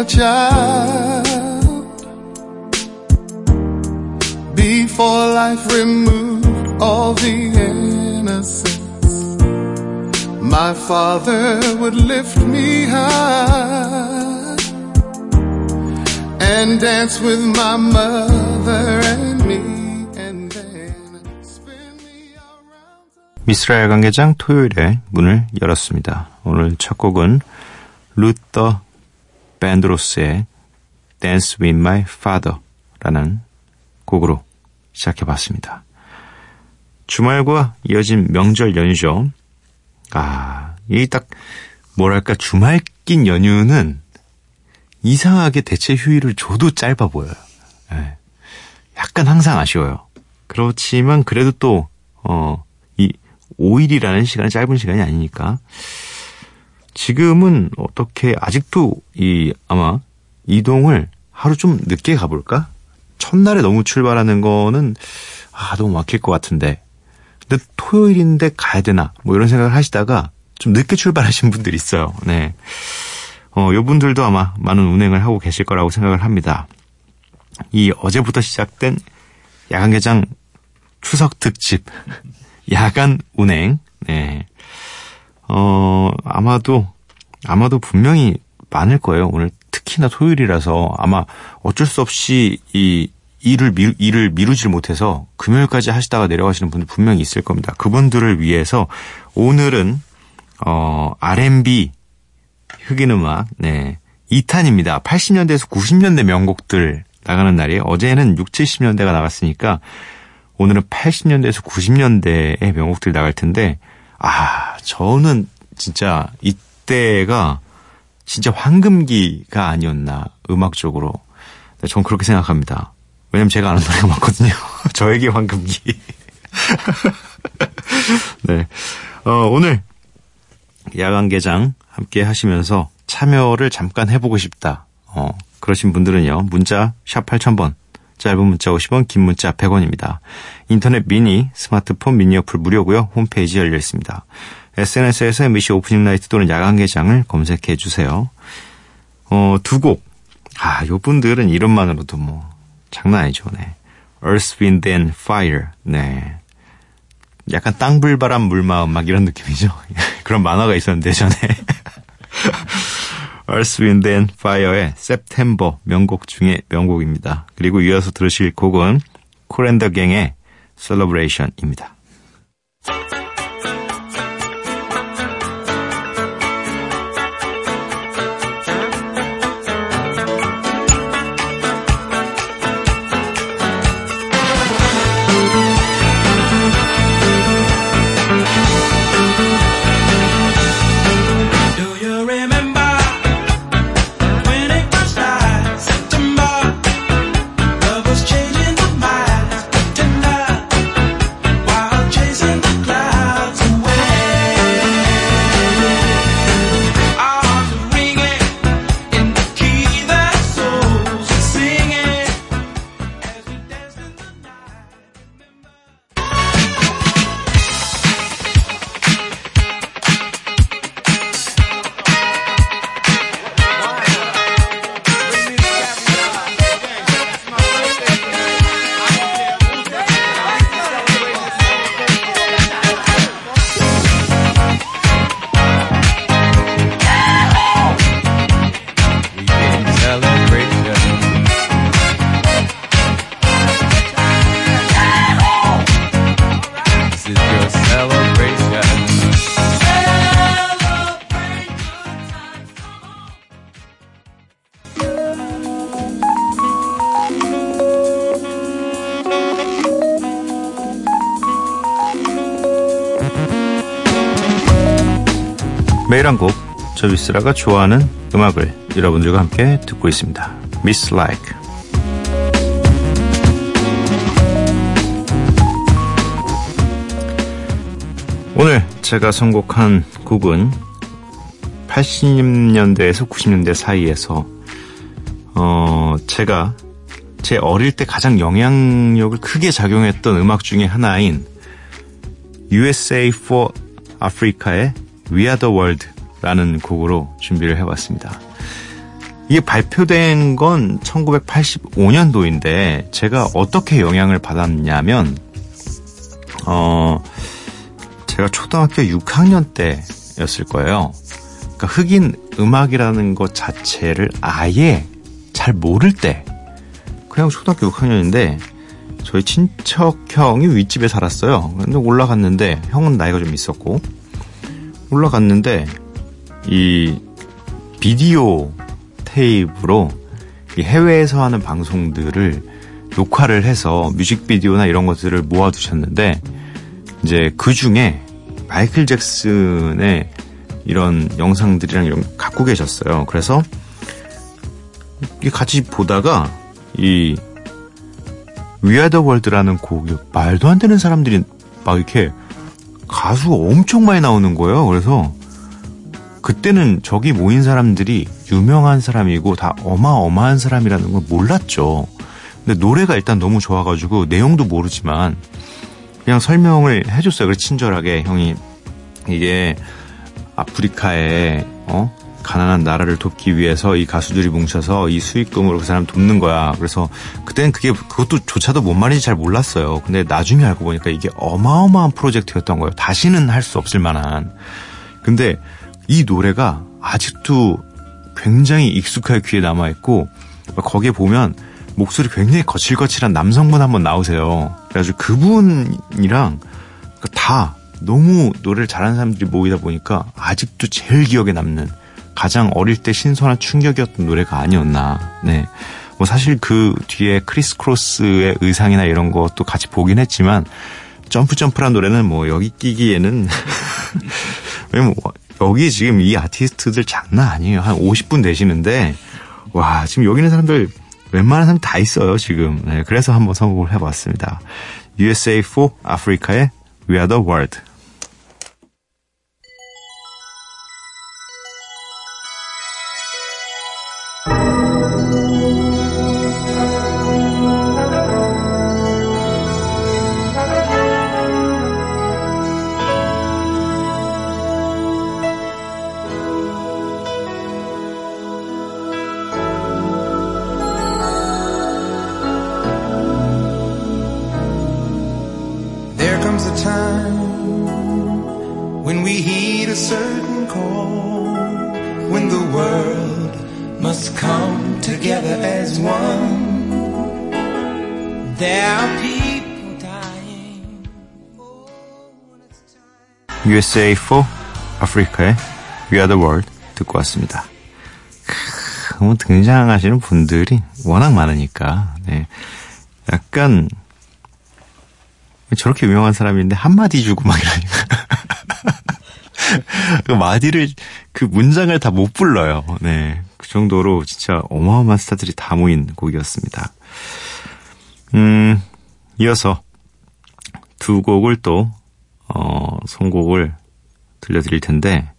A child. Before life removed all the innocence, my father would lift me high and dance with my mother and me. and then spin me around. 미스라 야간 개장 토요일에 문을 열었습니다. 오늘 첫 곡은 루터 밴드로스의 Dance with My Father라는 곡으로 시작해 봤습니다. 주말과 이어진 명절 연휴죠. 아, 이 딱 뭐랄까 주말 낀 연휴는 이상하게 대체 휴일을 줘도 짧아 보여요. 예. 약간 항상 아쉬워요. 그렇지만 그래도 또, 어, 이 5일이라는 시간은 짧은 시간이 아니니까. 지금은 어떻게, 아직도 이, 아마 이동을 하루 좀 늦게 가볼까? 첫날에 너무 출발하는 거는, 아, 너무 막힐 것 같은데. 근데 토요일인데 가야 되나? 뭐 이런 생각을 하시다가 좀 늦게 출발하신 분들이 있어요. 네. 어, 요 분들도 아마 많은 운행을 하고 계실 거라고 생각을 합니다. 이 어제부터 시작된 야간 개장 추석 특집 야간 운행 네. 어, 아마도 아마도 분명히 많을 거예요. 오늘 특히나 토요일이라서 아마 어쩔 수 없이 이 일을 미, 일을 미루질 못해서 금요일까지 하시다가 내려가시는 분들 분명히 있을 겁니다. 그분들을 위해서 오늘은 어, R&B 흑인 음악 네. 2탄입니다. 80년대에서 90년대 명곡들 나가는 날이에요. 어제는 6, 70년대가 나갔으니까 오늘은 80년대에서 90년대의 명곡들 나갈 텐데 아, 저는 진짜 이때가 진짜 황금기가 아니었나 음악적으로 네, 전 그렇게 생각합니다. 왜냐면 제가 아는 노래가 많거든요. 저에게 황금기. 네. 어, 오늘 야간 개장 함께 하시면서 참여를 잠깐 해보고 싶다. 어, 그러신 분들은요. 문자 샵 8000번, 짧은 문자 50원, 긴 문자 100원입니다. 인터넷 미니, 스마트폰 미니 어플 무료고요. 홈페이지 열려 있습니다. SNS에서 MBC 오프닝 나이트 또는 야간 개장을 검색해 주세요. 어, 두 곡. 아, 요 분들은 이름만으로도 뭐 장난 아니죠. 네. Earth, Wind and Fire. 네. 약간 땅불바람 물마음 막 이런 느낌이죠. 그런 만화가 있었는데 전에. Earth, Wind and Fire의 September 명곡 중에 명곡입니다. 그리고 이어서 들으실 곡은 콜앤더 갱의 Celebration입니다. 매일 한 곡, 저 미스라가 좋아하는 음악을 여러분들과 함께 듣고 있습니다. Miss Like. 오늘 제가 선곡한 곡은 80년대에서 90년대 사이에서 어 제가 제 어릴 때 가장 영향력을 크게 작용했던 음악 중에 하나인 USA for Africa의 We Are the World라는 곡으로 준비를 해봤습니다. 이게 발표된 건 1985년도인데 제가 어떻게 영향을 받았냐면 어 제가 초등학교 6학년 때였을 거예요. 그러니까 흑인 음악이라는 것 자체를 아예 잘 모를 때 그냥 초등학교 6학년인데 저희 친척 형이 윗집에 살았어요. 근데 올라갔는데 형은 나이가 좀 있었고 올라갔는데 이 비디오 테이프로 이 해외에서 하는 방송들을 녹화를 해서 뮤직비디오나 이런 것들을 모아두셨는데 이제 그 중에 마이클 잭슨의 이런 영상들이랑 이런 거 갖고 계셨어요. 그래서 이 같이 보다가 이 위아더 월드라는 곡이 말도 안 되는 사람들이 막 이렇게 가수가 엄청 많이 나오는 거예요. 그래서 그때는 저기 모인 사람들이 유명한 사람이고 다 어마어마한 사람이라는 걸 몰랐죠. 근데 노래가 일단 너무 좋아가지고 내용도 모르지만 그냥 설명을 해줬어요. 그래 친절하게 형이 이게 아프리카에 어 가난한 나라를 돕기 위해서 이 가수들이 뭉쳐서 이 수익금으로 그 사람 돕는 거야. 그래서 그때는 그게 그것도 조차도 뭔 말인지 잘 몰랐어요. 근데 나중에 알고 보니까 이게 어마어마한 프로젝트였던 거예요. 다시는 할 수 없을 만한. 근데 이 노래가 아직도 굉장히 익숙하게 귀에 남아 있고 거기에 보면 목소리 굉장히 거칠거칠한 남성분 한번 나오세요. 그래가지고 그분이랑 다 너무 노래를 잘하는 사람들이 모이다 보니까 아직도 제일 기억에 남는 가장 어릴 때 신선한 충격이었던 노래가 아니었나. 네. 뭐 사실 그 뒤에 크리스 크로스의 의상이나 이런 것도 같이 보긴 했지만 Jump Jump란 노래는 뭐 여기 끼기에는 왜냐면 여기 지금 이 아티스트들 장난 아니에요. 한 50분 되시는데 와 지금 여기 있는 사람들 웬만한 사람 다 있어요 지금. 네, 그래서 한번 선곡을 해봤습니다. USA for Africa의 We Are the World. USA for Africa의 We Are the World 듣고 왔습니다. 크, 뭐 등장하시는 분들이 워낙 많으니까 네. 약간 저렇게 유명한 사람인데 한마디 주고 막 이러니까 그 마디를 그 문장을 다 못 불러요. 네. 그 정도로 진짜 어마어마한 스타들이 다 모인 곡이었습니다. 음, 이어서 두 곡을 또 어, 선곡을 들려드릴 텐데,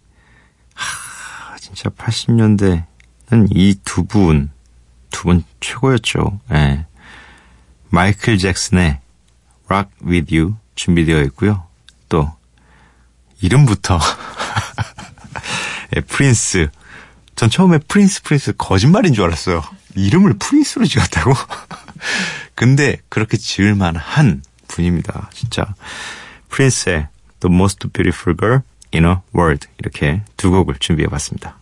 하, 진짜 80년대는 이 두 분, 두 분 최고였죠. 예. 마이클 잭슨의 Rock With You 준비되어 있고요. 또, 이름부터, 예, 프린스. 전 처음에 프린스 프린스 거짓말인 줄 알았어요. 이름을 프린스로 지었다고? 근데 그렇게 지을 만한 분입니다. 진짜. 프린스의 The Most Beautiful Girl in a World 이렇게 두 곡을 준비해 봤습니다.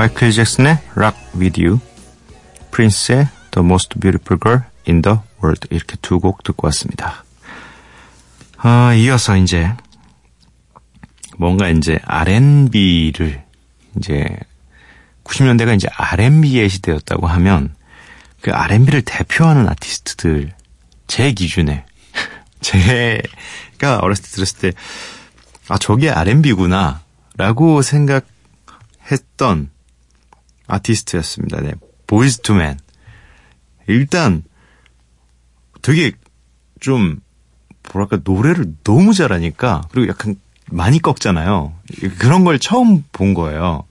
마이클 잭슨의 Rock With You, 프린스의 The Most Beautiful Girl in the World 이렇게 두 곡 듣고 왔습니다. 아, 이어서 이제 뭔가 이제 R&B를 이제 90년대가 이제 R&B의 시대였다고 하면 그 R&B를 대표하는 아티스트들 제 기준에 제가 어렸을 때 들었을 때 아 저게 R&B구나 라고 생각했던 아티스트였습니다. 네. 보이즈 투맨. 일단 되게 좀 뭐랄까 노래를 너무 잘하니까 그리고 약간 많이 꺾잖아요. 그런 걸 처음 본 거예요.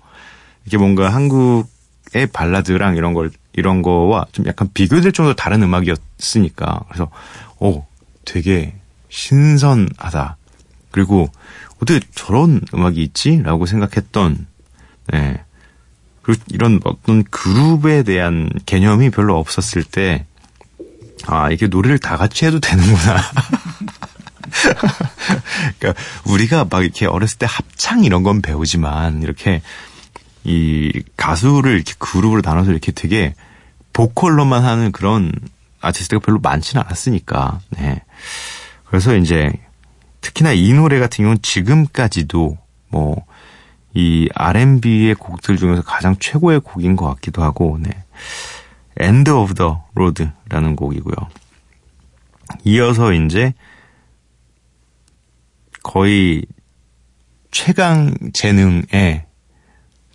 이게 뭔가 한국의 발라드랑 이런 걸 이런 거와 좀 약간 비교될 정도로 다른 음악이었으니까 그래서 오 되게 신선하다. 그리고 어떻게 저런 음악이 있지?라고 생각했던 네. 그리고 이런 어떤 그룹에 대한 개념이 별로 없었을 때 아, 이게 노래를 다 같이 해도 되는구나. 그러니까 우리가 막 이렇게 어렸을 때 합창 이런 건 배우지만 이렇게 이 가수를 이렇게 그룹으로 나눠서 이렇게 되게 보컬로만 하는 그런 아티스트가 별로 많지는 않았으니까. 네. 그래서 이제 특히나 이 노래 같은 경우는 지금까지도 뭐 이 R&B의 곡들 중에서 가장 최고의 곡인 것 같기도 하고, 네. End of the Road라는 곡이고요. 이어서 이제 거의 최강 재능의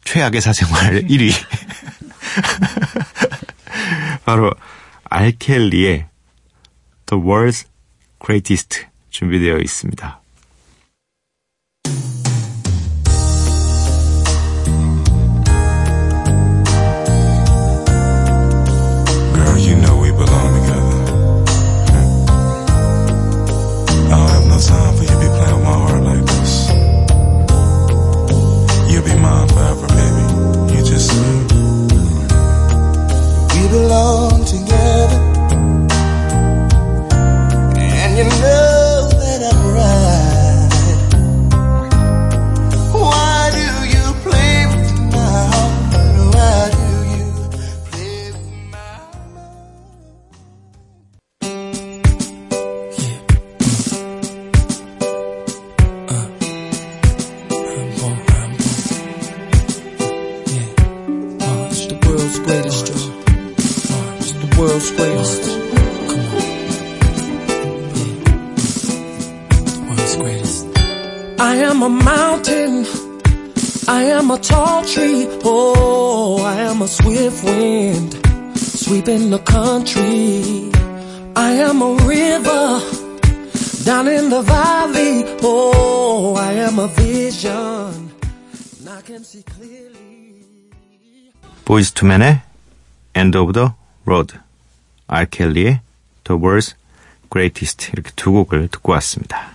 최악의 사생활 1위. 바로 알켈리의 The World's Greatest 준비되어 있습니다. I am a mountain. I am a tall tree. Oh, I am a swift wind sweeping the country. I am a river down in the valley. Oh, I am a vision. I can see clearly. Boys to many. End of the Road. 알켈리의 The World's Greatest 이렇게 두 곡을 듣고 왔습니다.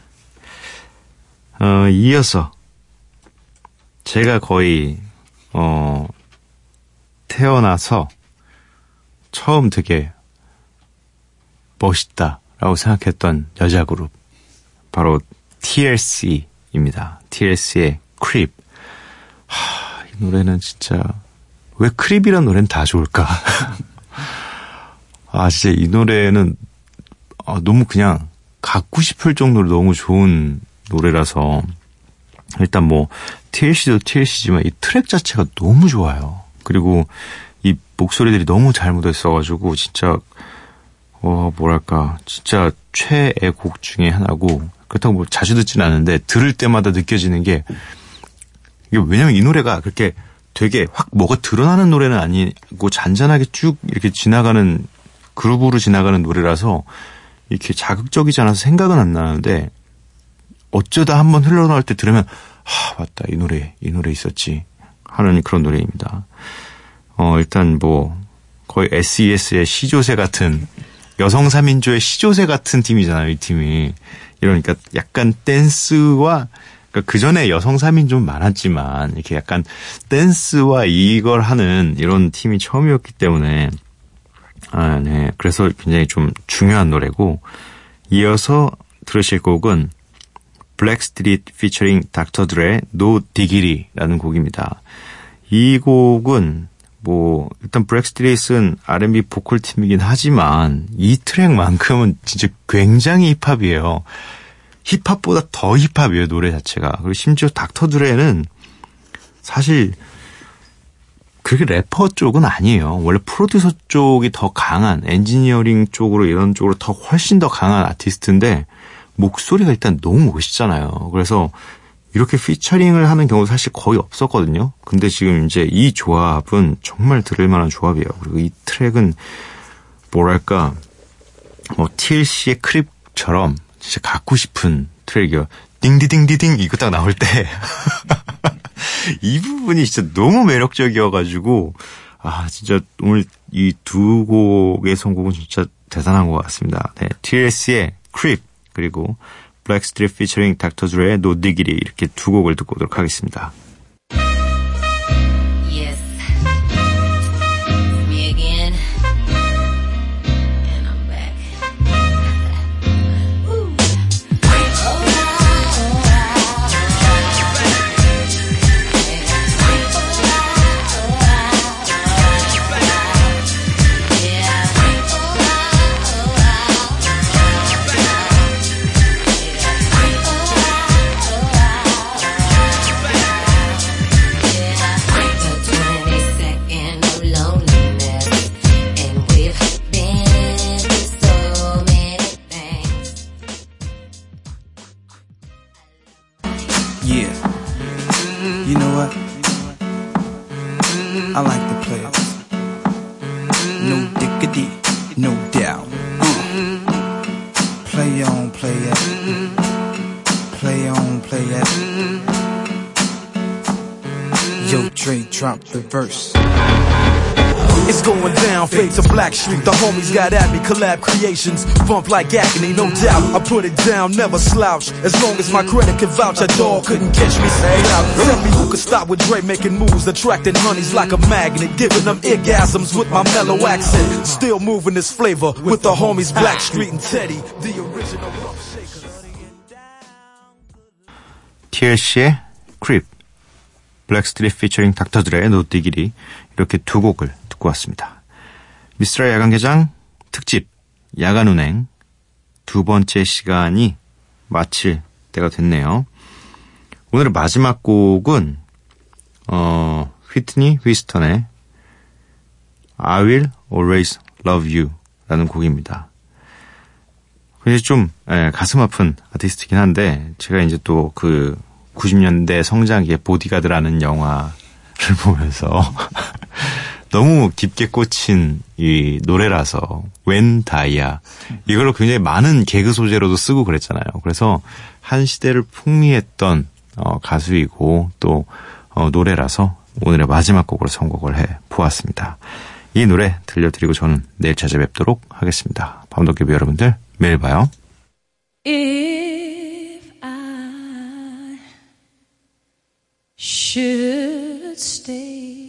어, 이어서 제가 거의 어, 태어나서 처음 되게 멋있다라고 생각했던 여자 그룹 바로 TLC입니다. TLC의 Creep. 하, 이 노래는 진짜 왜 크립이란 노래는 다 좋을까? 아, 진짜 이 노래는 아, 너무 그냥 갖고 싶을 정도로 너무 좋은 노래라서 일단 뭐 TLC도 TLC지만 이 트랙 자체가 너무 좋아요. 그리고 이 목소리들이 너무 잘 묻어 있어가지고 진짜 어 뭐랄까 진짜 최애 곡 중에 하나고 그렇다고 뭐 자주 듣진 않는데 들을 때마다 느껴지는 게 이게 왜냐면 이 노래가 그렇게 되게 확 뭐가 드러나는 노래는 아니고 잔잔하게 쭉 이렇게 지나가는 그룹으로 지나가는 노래라서 이렇게 자극적이지 않아서 생각은 안 나는데 어쩌다 한번 흘러나올 때 들으면 아 맞다. 이 노래 이 노래 있었지. 하는 그런 노래입니다. 어 일단 뭐 거의 SES의 시조새 같은 여성 3인조의 시조새 같은 팀이잖아요 이 팀이. 이러니까 약간 댄스와 그러니까 그 전에 여성 3인 좀 많았지만 이렇게 약간 댄스와 이걸 하는 이런 팀이 처음이었기 때문에 아, 네. 그래서 굉장히 좀 중요한 노래고 이어서 들으실 곡은 블랙스트리트 피처링 닥터 드레의 No Diggity라는 곡입니다. 이 곡은 뭐 일단 블랙스트리트는 R&B 보컬 팀이긴 하지만 이 트랙만큼은 진짜 굉장히 힙합이에요. 힙합보다 더 힙합이에요 노래 자체가. 그리고 심지어 닥터 드레는 사실 그렇게 래퍼 쪽은 아니에요. 원래 프로듀서 쪽이 더 강한 엔지니어링 쪽으로 이런 쪽으로 더 훨씬 더 강한 아티스트인데 목소리가 일단 너무 멋있잖아요. 그래서 이렇게 피처링을 하는 경우 사실 거의 없었거든요. 근데 지금 이제 이 조합은 정말 들을 만한 조합이에요. 그리고 이 트랙은 뭐랄까 뭐 TLC의 Creep처럼 진짜 갖고 싶은 트랙이요. 띵디딩디딩 이거 딱 나올 때 이 부분이 진짜 너무 매력적이어가지고 아 진짜 오늘 이 두 곡의 선곡은 진짜 대단한 것 같습니다. 네, TLC의 Creep 그리고 블랙스트리트 피처링 닥터 드레의 No Diggity 이렇게 두 곡을 듣고 오도록 하겠습니다. Yeah. You know what? I like the players. No diggity, no doubt. Uh. Play on, play it. Play on, play it. Yo, Dre, drop the verse. It's going down, fade to Black Street. The homies got at me, collab creations. Bump like agony, no doubt. I put it down, never slouch. As long as my credit can vouch, a dog couldn't catch me. Say out. Tell me who could stop with Dre making moves, attracting honeys like a magnet, giving them orgasms with my mellow accent. Still moving this flavor with the homies Black Street and Teddy, the original rough shakers. TLC의 크립, 블랙스트리트 피처링 닥터 드레의 노띠기리 이렇게 두 곡을 듣고 왔습니다. 미스라 야간개장 특집 야간운행 두 번째 시간이 마칠 때가 됐네요. 오늘의 마지막 곡은 어 휘트니 휘스턴의 I Will Always Love You 라는 곡입니다. 굉장히 좀 예, 가슴 아픈 아티스트긴 한데 제가 이제 또 그 90년대 성장기의 보디가드라는 영화를 보면서 너무 깊게 꽂힌 이 노래라서 웬 다이아 이걸로 굉장히 많은 개그 소재로도 쓰고 그랬잖아요. 그래서 한 시대를 풍미했던 어, 가수이고 또 어, 노래라서 오늘의 마지막 곡으로 선곡을 해 보았습니다. 이 노래 들려드리고 저는 내일 찾아뵙도록 하겠습니다. 밤도깨비 여러분들 매일 봐요. If I should stay,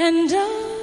And I.